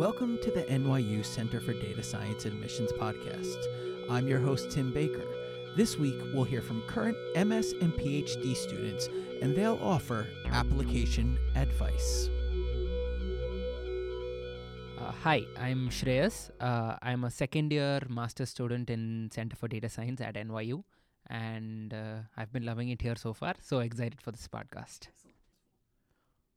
Welcome to the NYU Center for Data Science Admissions podcast. I'm your host, Tim Baker. This week, we'll hear from current MS and PhD students, and they'll offer application advice. Uh, hi, I'm Shreyas. Uh, I'm a second year master's student in Center for Data Science at NYU, and uh, I've been loving it here so far. So excited for this podcast.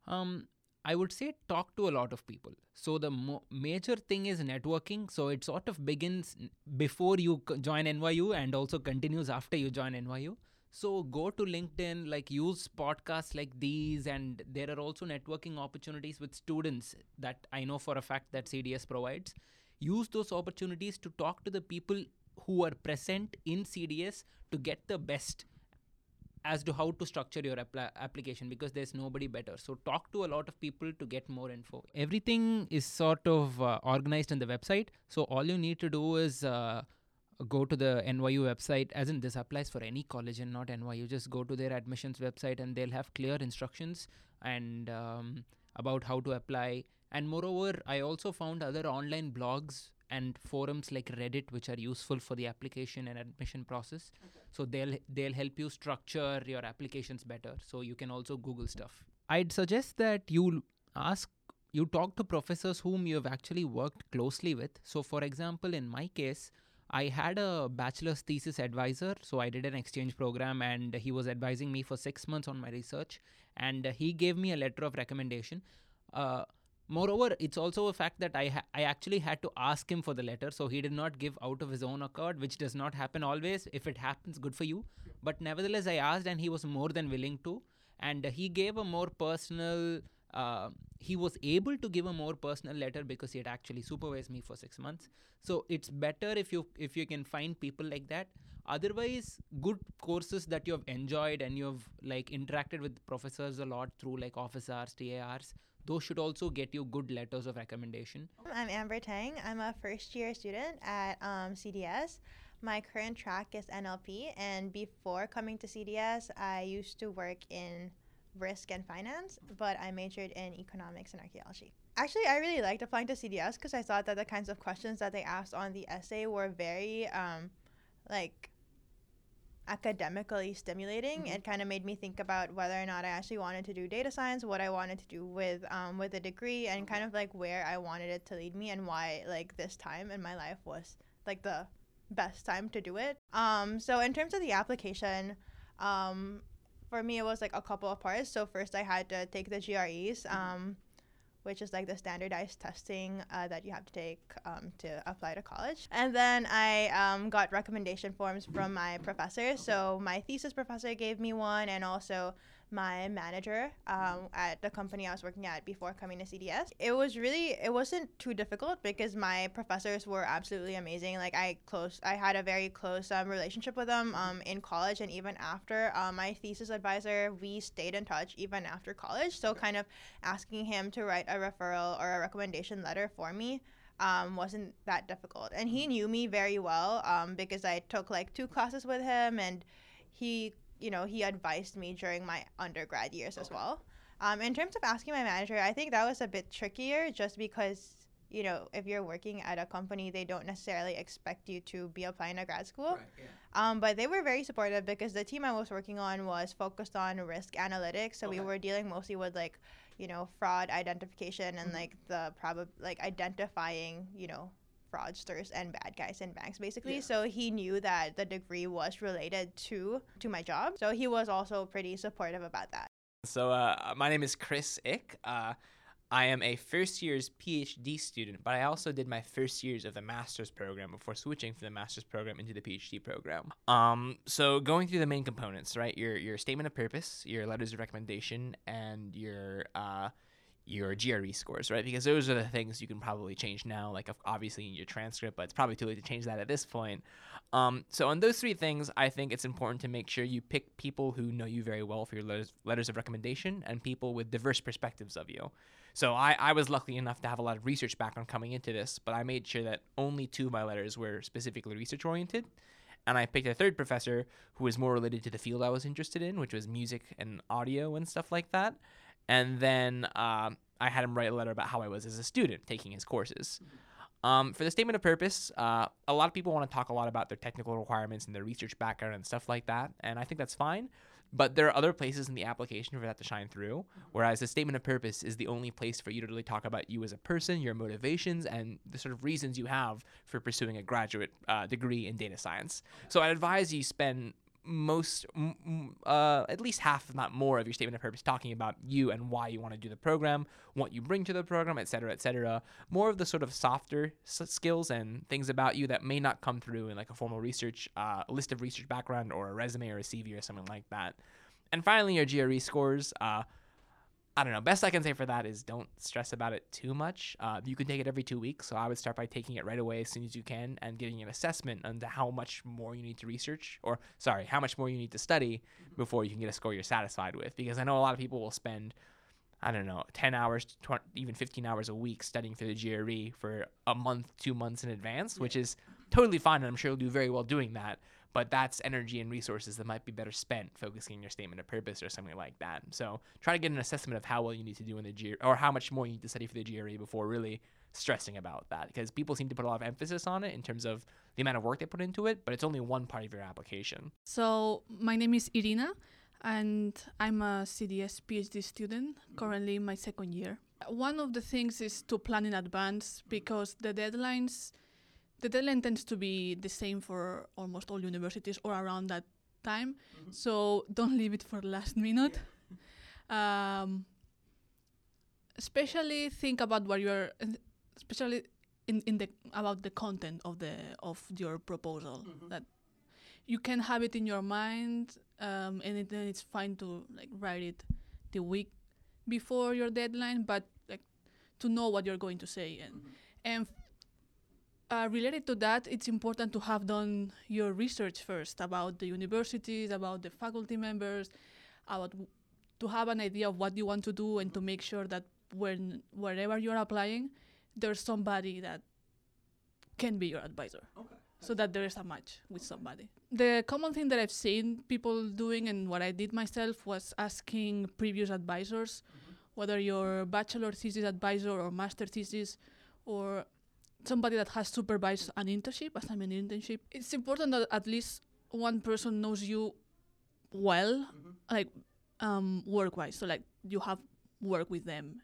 Um, I would say talk to a lot of people. So the mo- major thing is networking. So it sort of begins before you join NYU and also continues after you join NYU. So go to LinkedIn, like use podcasts like these, and there are also networking opportunities with students that I know for a fact that CDS provides. Use those opportunities to talk to the people who are present in CDS to get the best as to how to structure your application because there's nobody better. So talk to a lot of people to get more info. Everything is sort of uh, organized in the website. So all you need to do is uh, go to the NYU website, as in this applies for any college and not NYU. Just go to their admissions website and they'll have clear instructions and um, about how to apply. And moreover, I also found other online blogs and forums like Reddit, which are useful for the application and admission process. So they'll they'll help you structure your applications better. So you can also Google stuff. I'd suggest that you ask you talk to professors whom you have actually worked closely with. So for example, in my case, I had a bachelor's thesis advisor. So I did an exchange program and he was advising me for six months on my research. And he gave me a letter of recommendation. Uh, moreover it's also a fact that I ha- I actually had to ask him for the letter so he did not give out of his own accord which does not happen always. If it happens good for you. But nevertheless I asked and he was more than willing to. And he gave a more personal uh, he was able to give a more personal letter because he had actually supervised me for 6 months. So it's better if you if you can find people like that. Otherwise good courses that you have enjoyed and you have like interacted with professors a lot through like office hours tars those should also get you good letters of recommendation. I'm Amber Tang. I'm a first year student at um, CDS. My current track is NLP, and before coming to CDS, I used to work in risk and finance, but I majored in economics and archaeology. Actually, I really liked applying to CDS because I thought that the kinds of questions that they asked on the essay were very, um, like, academically stimulating. Mhm. It kind of made me think about whether or not I actually wanted to do data science, what I wanted to do with um, with a degree, and kind of like where I wanted it to lead me, and why like this time in my life was like the best time to do it. Um, so in terms of the application, um, for me it was like a couple of parts. So first I had to take the GREs. Um, which is like the standardized testing uh, that you have to take um, to apply to college. And then I um, got recommendation forms from my professor. So my thesis professor gave me one, and also my manager um, at the company I was working at before coming to CDS. It was really it wasn't too difficult because my professors were absolutely amazing. Like I close I had a very close um, relationship with them um, in college and even after. Um, my thesis advisor we stayed in touch even after college. So kind of asking him to write a referral or a recommendation letter for me um, wasn't that difficult. And he knew me very well um, because I took like two classes with him and he you know, he advised me during my undergrad years as well. Um, in terms of asking my manager, I think that was a bit trickier just because, you know, if you're working at a company, they don't necessarily expect you to be applying to grad school. Right. Um, but they were very supportive because the team I was working on was focused on risk analytics. So we were dealing mostly with like, you know, fraud identification and Mhm. like the prob like identifying, you know, fraudsters and bad guys in banks basically Yeah. so he knew that the degree was related to to my job so he was also pretty supportive about that So, uh, my name is Chris Ick. Uh, I am a first year's PhD student, but I also did my first years of the master's program before switching from the master's program into the PhD program. Um, so going through the main components, right? Your your statement of purpose, your letters of recommendation, and your uh, your GRE scores, right? Because those are the things you can probably change now, like obviously in your transcript, but it's probably too late to change that at this point. Um, so on those three things, I think it's important to make sure you pick people who know you very well for your letters, of recommendation and people with diverse perspectives of you. So I, I was lucky enough to have a lot of research background coming into this, but I made sure that only two of my letters were specifically research oriented. And I picked a third professor who was more related to the field I was interested in, which was music and audio and stuff like that. And then um, I had him write a letter about how I was as a student taking his courses. Um, for the statement of purpose, uh, a lot of people want to talk a lot about their technical requirements and their research background and stuff like that, and I think that's fine. But there are other places in the application for that to shine through. Whereas the statement of purpose is the only place for you to really talk about you as a person, your motivations, and the sort of reasons you have for pursuing a graduate uh, degree in data science. So I'd advise you spend most uh, at least half if not more of your statement of purpose talking about you and why you want to do the program what you bring to the program et cetera et cetera. More of the sort of softer skills and things about you that may not come through in like a formal research uh, list of research background or a resume or a cv or something like that. And finally your gre scores uh, I don't know. Best I can say for that is don't stress about it too much. Uh, you can take it every two weeks, so I would start by taking it right away as soon as you can and getting an assessment into how much more you need to research, or sorry, how much more you need to study before you can get a score you're satisfied with. Because I know a lot of people will spend, I don't know, 10 hours, 20, even 15 hours a week studying for the GRE for a month, two months in advance, which is totally fine, and I'm sure you'll do very well doing that but that's energy and resources that might be better spent focusing your statement of purpose or something like that. So try to get an assessment of how well you need to do in the GRE or how much more you need to study for the GRE before really stressing about that because people seem to put a lot of emphasis on it in terms of the amount of work they put into it, but it's only one part of your application. So my name is Irina and I'm a CDS PhD student, currently in my second year. One of the things is to plan in advance because the deadlines the deadline tends to be the same for almost all universities or around that time. Mm-hmm. So don't leave it for last minute. Um, especially think about what you're, especially in, in the about the content of the of your proposal. Mm-hmm. That you can have it in your mind, um, and it, then it's fine to like write it the week before your deadline, but like to know what you're going to say and mm-hmm. and uh, related to that, it's important to have done your research first about the universities, about the faculty members, about w- to have an idea of what you want to do, and to make sure that when wherever you're applying, there's somebody that can be your advisor. Okay. So that there is a match with somebody. The common thing that I've seen people doing and what I did myself was asking previous advisors, mm-hmm. whether your bachelor thesis advisor or master thesis or somebody that has supervised an internship, assignment internship, it's important that at least one person knows you well, mm-hmm. like um, work wise. So like you have worked with them,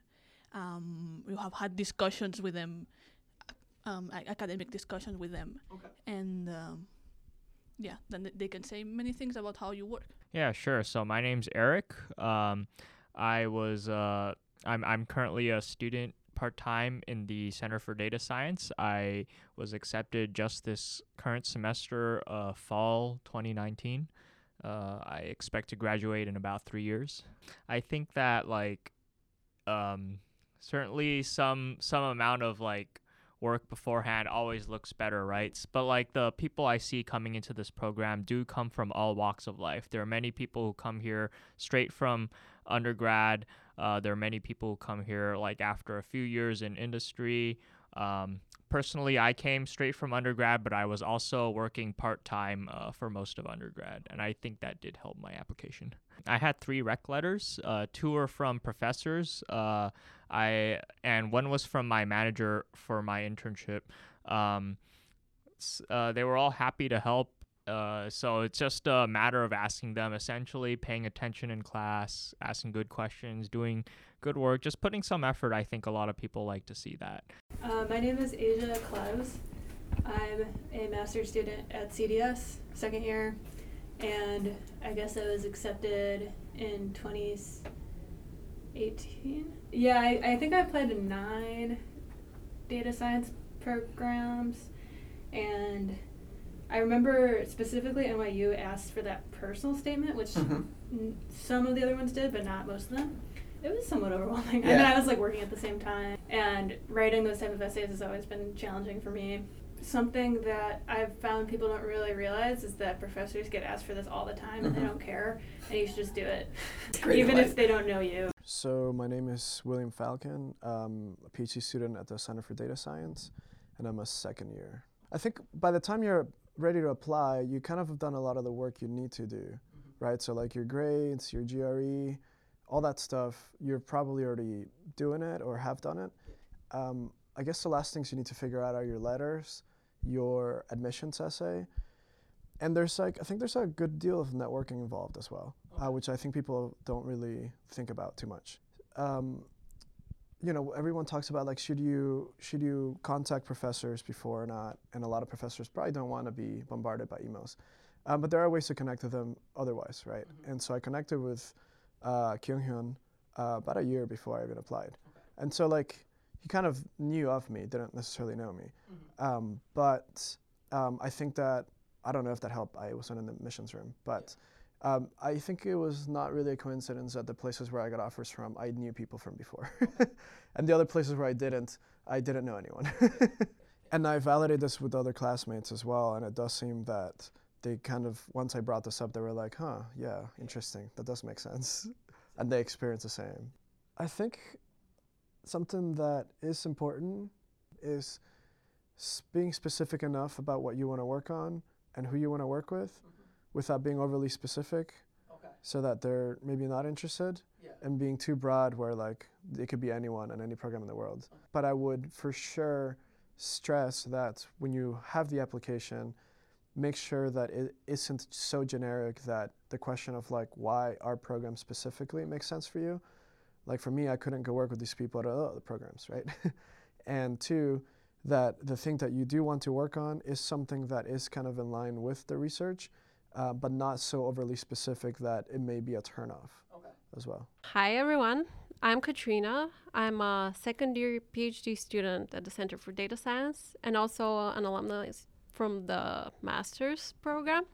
um, you have had discussions with them, um, like academic discussions with them, okay. and um, yeah, then they can say many things about how you work. Yeah, sure. So my name's Eric. Um, I was uh, I'm I'm currently a student part time in the Center for Data Science. I was accepted just this current semester, uh, fall 2019. Uh, I expect to graduate in about three years. I think that like, um, certainly some some amount of like work beforehand always looks better, right? But like the people I see coming into this program do come from all walks of life. There are many people who come here straight from undergrad. Uh, there are many people who come here like after a few years in industry. Um, personally, I came straight from undergrad, but I was also working part time uh, for most of undergrad, and I think that did help my application. I had three rec letters. Uh, two were from professors. Uh, I and one was from my manager for my internship. Um, uh, they were all happy to help. Uh, so it's just a matter of asking them, essentially paying attention in class, asking good questions, doing good work, just putting some effort. I think a lot of people like to see that. Uh, my name is Asia Klaus. I'm a master's student at CDS, second year, and I guess I was accepted in 2018. Yeah, I, I think I applied to nine data science programs, and I remember specifically NYU asked for that personal statement, which mm-hmm. n- some of the other ones did, but not most of them. It was somewhat overwhelming. Yeah. I mean, I was like working at the same time, and writing those type of essays has always been challenging for me. Something that I've found people don't really realize is that professors get asked for this all the time, mm-hmm. and they mm-hmm. don't care, and you should just do it, even if they don't know you. So my name is William Falcon. I'm a PhD student at the Center for Data Science, and I'm a second year. I think by the time you're ready to apply, you kind of have done a lot of the work you need to do, mm-hmm. right? So like your grades, your GRE, all that stuff, you're probably already doing it or have done it. Um, I guess the last things you need to figure out are your letters, your admissions essay, and there's like I think there's a good deal of networking involved as well, uh, which I think people don't really think about too much. Um, you know, everyone talks about like should you should you contact professors before or not, and a lot of professors probably don't want to be bombarded by emails, um, but there are ways to connect with them otherwise, right? And so I connected with uh, Kyung Hyun uh, about a year before I even applied, and so like he kind of knew of me, didn't necessarily know me, um, but um, I think that I don't know if that helped. I wasn't in the admissions room, but um, I think it was not really a coincidence that the places where I got offers from, I knew people from before, and the other places where I didn't, I didn't know anyone. and I validated this with other classmates as well, and it does seem that they kind of once I brought this up, they were like, "Huh, yeah, interesting. That does make sense," and they experienced the same. I think something that is important is being specific enough about what you want to work on and who you want to work with without being overly specific so that they're maybe not interested and being too broad where like it could be anyone and any program in the world. But i would for sure stress that when you have the application make sure that it isn't so generic that the question of like why our program specifically makes sense for you. Like for me i couldn't go work with these people at other programs right? And two that the thing that you do want to work on is something that is kind of in line with the research uh, but not so overly specific that it may be a turnoff as well Hi everyone, I'm Katrina. I'm a second year PhD student at the Center for Data Science and also an alumni from the master's program.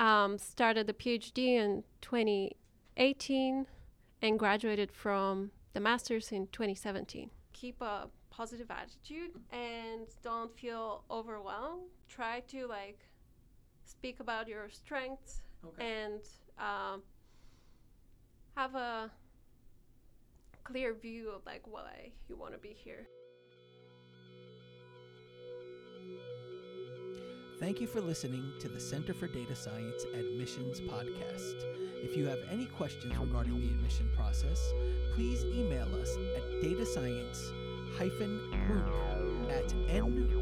Um, started the PhD in 2018 and graduated from the master's in 2017. Keep a positive attitude and don't feel overwhelmed. Try to like speak about your strengths and um, have a clear view of like why you want to be here. Thank you for listening to the Center for Data Science Admissions Podcast. If you have any questions regarding the admission process, please email us at datascience group at nyu.edu.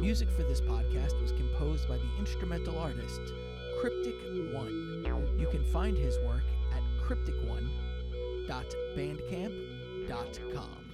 Music for this podcast was composed by the instrumental artist Cryptic One. You can find his work at cryptic1.bandcamp.com.